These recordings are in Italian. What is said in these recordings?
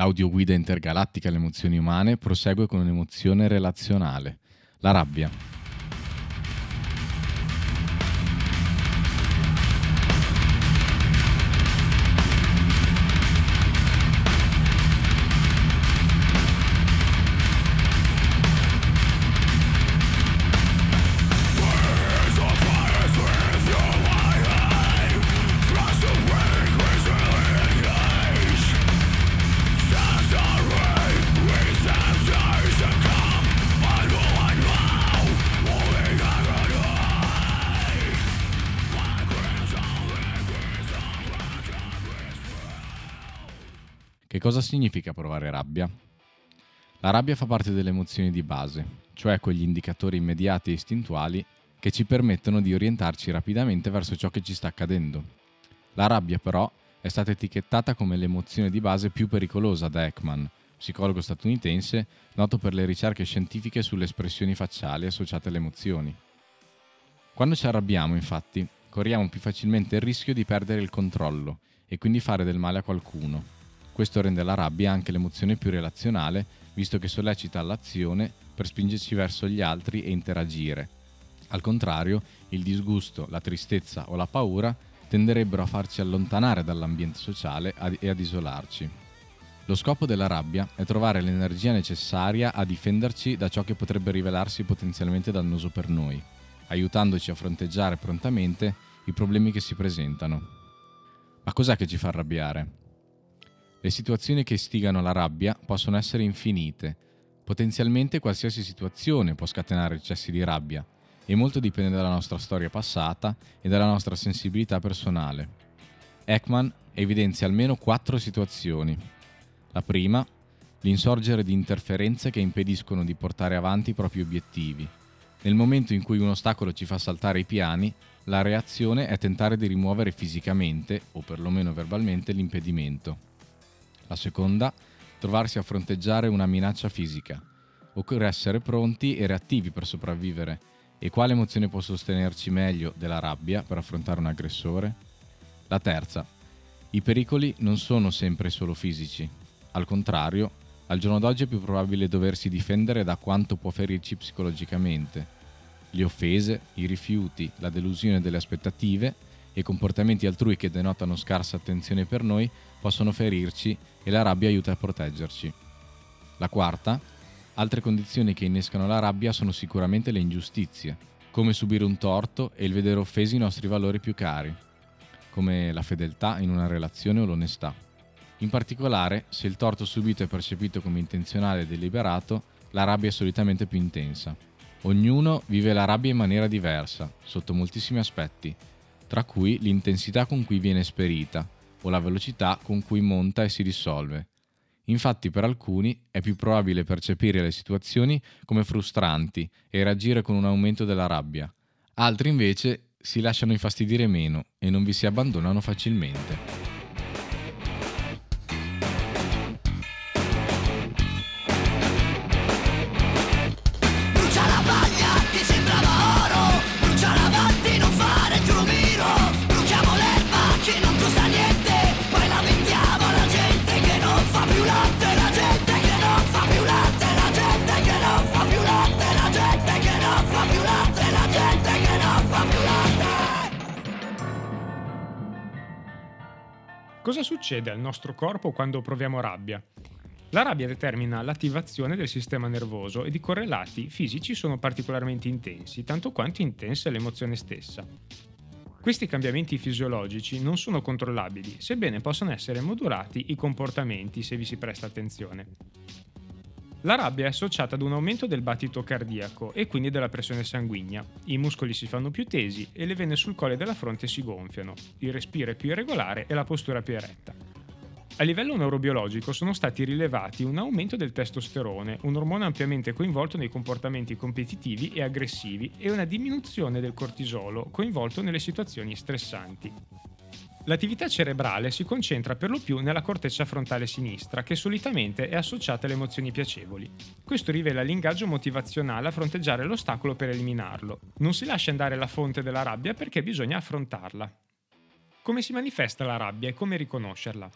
L'audioguida intergalattica alle emozioni umane prosegue con un'emozione relazionale, la rabbia. Che cosa significa provare rabbia? La rabbia fa parte delle emozioni di base, cioè quegli indicatori immediati e istintuali che ci permettono di orientarci rapidamente verso ciò che ci sta accadendo. La rabbia però è stata etichettata come l'emozione di base più pericolosa da Ekman, psicologo statunitense noto per le ricerche scientifiche sulle espressioni facciali associate alle emozioni. Quando ci arrabbiamo, infatti, corriamo più facilmente il rischio di perdere il controllo e quindi fare del male a qualcuno, questo rende la rabbia anche l'emozione più relazionale, visto che sollecita l'azione per spingerci verso gli altri e interagire. Al contrario, il disgusto, la tristezza o la paura tenderebbero a farci allontanare dall'ambiente sociale e ad isolarci. Lo scopo della rabbia è trovare l'energia necessaria a difenderci da ciò che potrebbe rivelarsi potenzialmente dannoso per noi, aiutandoci a fronteggiare prontamente i problemi che si presentano. Ma cos'è che ci fa arrabbiare? Le situazioni che istigano la rabbia possono essere infinite. Potenzialmente qualsiasi situazione può scatenare eccessi di rabbia e molto dipende dalla nostra storia passata e dalla nostra sensibilità personale. Ekman evidenzia almeno quattro situazioni. La prima, l'insorgere di interferenze che impediscono di portare avanti i propri obiettivi. Nel momento in cui un ostacolo ci fa saltare i piani, la reazione è tentare di rimuovere fisicamente, o perlomeno verbalmente, l'impedimento. La seconda, trovarsi a fronteggiare una minaccia fisica. Occorre essere pronti e reattivi per sopravvivere. E quale emozione può sostenerci meglio della rabbia per affrontare un aggressore? La terza, i pericoli non sono sempre solo fisici. Al contrario, al giorno d'oggi è più probabile doversi difendere da quanto può ferirci psicologicamente. Le offese, i rifiuti, la delusione delle aspettative e comportamenti altrui che denotano scarsa attenzione per noi possono ferirci e la rabbia aiuta a proteggerci. La quarta, altre condizioni che innescano la rabbia sono sicuramente le ingiustizie, come subire un torto e il vedere offesi i nostri valori più cari, come la fedeltà in una relazione o l'onestà. In particolare, se il torto subito è percepito come intenzionale e deliberato, la rabbia è solitamente più intensa. Ognuno vive la rabbia in maniera diversa, sotto moltissimi aspetti, tra cui l'intensità con cui viene esperita o la velocità con cui monta e si dissolve. Infatti per alcuni è più probabile percepire le situazioni come frustranti e reagire con un aumento della rabbia. Altri invece si lasciano infastidire meno e non vi si abbandonano facilmente. Cosa succede al nostro corpo quando proviamo rabbia? La rabbia determina l'attivazione del sistema nervoso ed i correlati fisici sono particolarmente intensi, tanto quanto intensa l'emozione stessa. Questi cambiamenti fisiologici non sono controllabili, sebbene possano essere modulati i comportamenti se vi si presta attenzione. La rabbia è associata ad un aumento del battito cardiaco e quindi della pressione sanguigna. I muscoli si fanno più tesi e le vene sul collo della fronte si gonfiano. Il respiro è più irregolare e la postura più eretta. A livello neurobiologico sono stati rilevati un aumento del testosterone, un ormone ampiamente coinvolto nei comportamenti competitivi e aggressivi, e una diminuzione del cortisolo, coinvolto nelle situazioni stressanti. L'attività cerebrale si concentra per lo più nella corteccia frontale sinistra, che solitamente è associata alle emozioni piacevoli. Questo rivela l'ingaggio motivazionale a fronteggiare l'ostacolo per eliminarlo. Non si lascia andare la fonte della rabbia perché bisogna affrontarla. Come si manifesta la rabbia e come riconoscerla?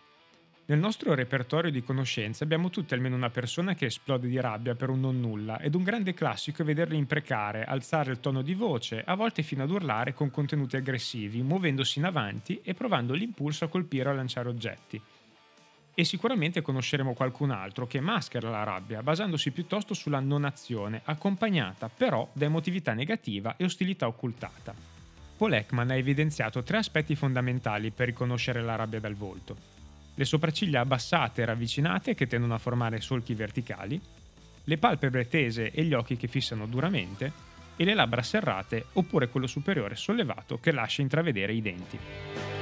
Nel nostro repertorio di conoscenze abbiamo tutti almeno una persona che esplode di rabbia per un non nulla ed un grande classico è vederli imprecare, alzare il tono di voce, a volte fino ad urlare con contenuti aggressivi, muovendosi in avanti e provando l'impulso a colpire o a lanciare oggetti. E sicuramente conosceremo qualcun altro che maschera la rabbia, basandosi piuttosto sulla non azione, accompagnata però da emotività negativa e ostilità occultata. Paul Ekman ha evidenziato tre aspetti fondamentali per riconoscere la rabbia dal volto le sopracciglia abbassate e ravvicinate che tendono a formare solchi verticali, le palpebre tese e gli occhi che fissano duramente, e le labbra serrate oppure quello superiore sollevato che lascia intravedere i denti.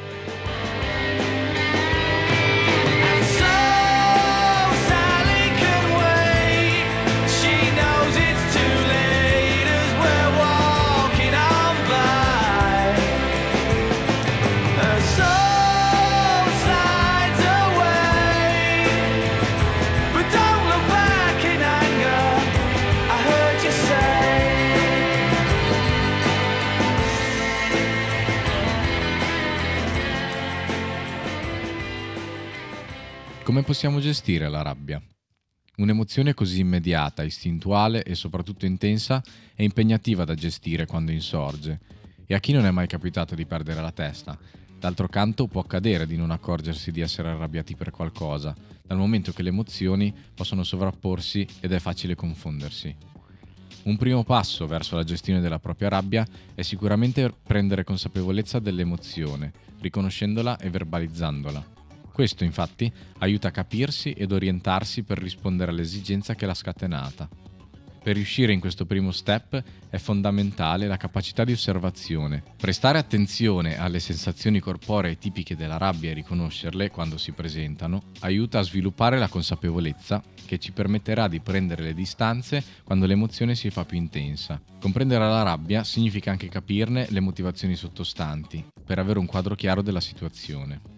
Come possiamo gestire la rabbia? Un'emozione così immediata, istintuale e soprattutto intensa è impegnativa da gestire quando insorge. E a chi non è mai capitato di perdere la testa? D'altro canto può accadere di non accorgersi di essere arrabbiati per qualcosa, dal momento che le emozioni possono sovrapporsi ed è facile confondersi. Un primo passo verso la gestione della propria rabbia è sicuramente prendere consapevolezza dell'emozione, riconoscendola e verbalizzandola. Questo infatti aiuta a capirsi ed orientarsi per rispondere all'esigenza che l'ha scatenata. Per riuscire in questo primo step è fondamentale la capacità di osservazione. Prestare attenzione alle sensazioni corporee tipiche della rabbia e riconoscerle quando si presentano aiuta a sviluppare la consapevolezza che ci permetterà di prendere le distanze quando l'emozione si fa più intensa. Comprendere la rabbia significa anche capirne le motivazioni sottostanti, per avere un quadro chiaro della situazione.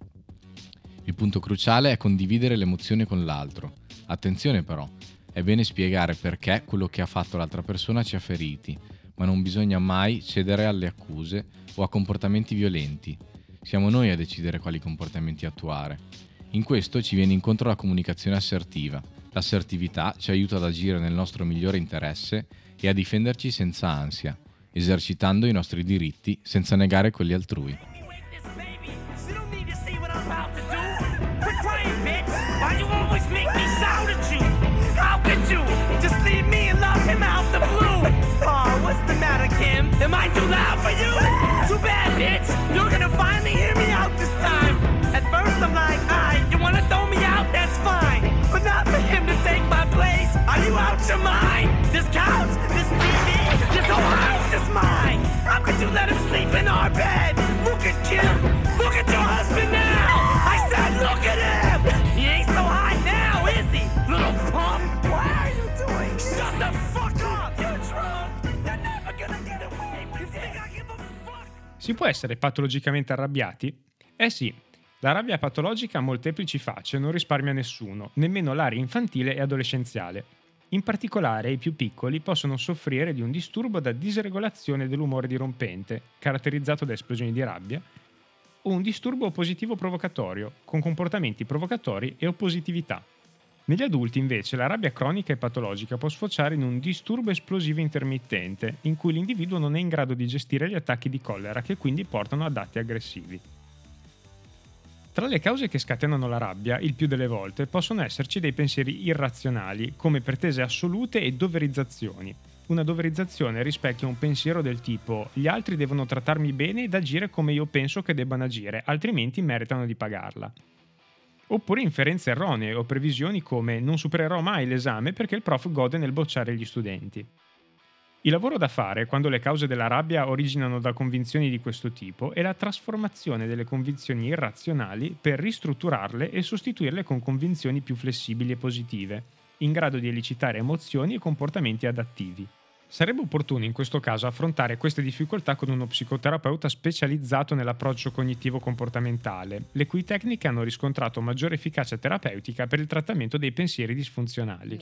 Il punto cruciale è condividere l'emozione con l'altro. Attenzione però, è bene spiegare perché quello che ha fatto l'altra persona ci ha feriti, ma non bisogna mai cedere alle accuse o a comportamenti violenti. Siamo noi a decidere quali comportamenti attuare. In questo ci viene incontro la comunicazione assertiva. L'assertività ci aiuta ad agire nel nostro migliore interesse e a difenderci senza ansia, esercitando i nostri diritti senza negare quelli altrui. For you? Too bad, bitch. You're gonna finally hear me out this time. At first I'm like, alright, you wanna throw me out? That's fine. But not for him to take my place. Are you out your mind? This couch, this TV, this whole house is mine. How could you let him sleep in our bed? Look at Kim. Si può essere patologicamente arrabbiati? Eh sì, la rabbia patologica ha molteplici facce e non risparmia nessuno, nemmeno l'area infantile e adolescenziale. In particolare i più piccoli possono soffrire di un disturbo da disregolazione dell'umore dirompente, caratterizzato da esplosioni di rabbia, o un disturbo oppositivo provocatorio, con comportamenti provocatori e oppositività. Negli adulti invece la rabbia cronica e patologica può sfociare in un disturbo esplosivo intermittente, in cui l'individuo non è in grado di gestire gli attacchi di collera che quindi portano ad atti aggressivi. Tra le cause che scatenano la rabbia, il più delle volte, possono esserci dei pensieri irrazionali, come pretese assolute e doverizzazioni. Una doverizzazione rispecchia un pensiero del tipo gli altri devono trattarmi bene ed agire come io penso che debbano agire, altrimenti meritano di pagarla. Oppure inferenze erronee o previsioni come non supererò mai l'esame perché il prof gode nel bocciare gli studenti. Il lavoro da fare, quando le cause della rabbia originano da convinzioni di questo tipo, è la trasformazione delle convinzioni irrazionali per ristrutturarle e sostituirle con convinzioni più flessibili e positive, in grado di elicitare emozioni e comportamenti adattivi. Sarebbe opportuno in questo caso affrontare queste difficoltà con uno psicoterapeuta specializzato nell'approccio cognitivo-comportamentale, le cui tecniche hanno riscontrato maggiore efficacia terapeutica per il trattamento dei pensieri disfunzionali.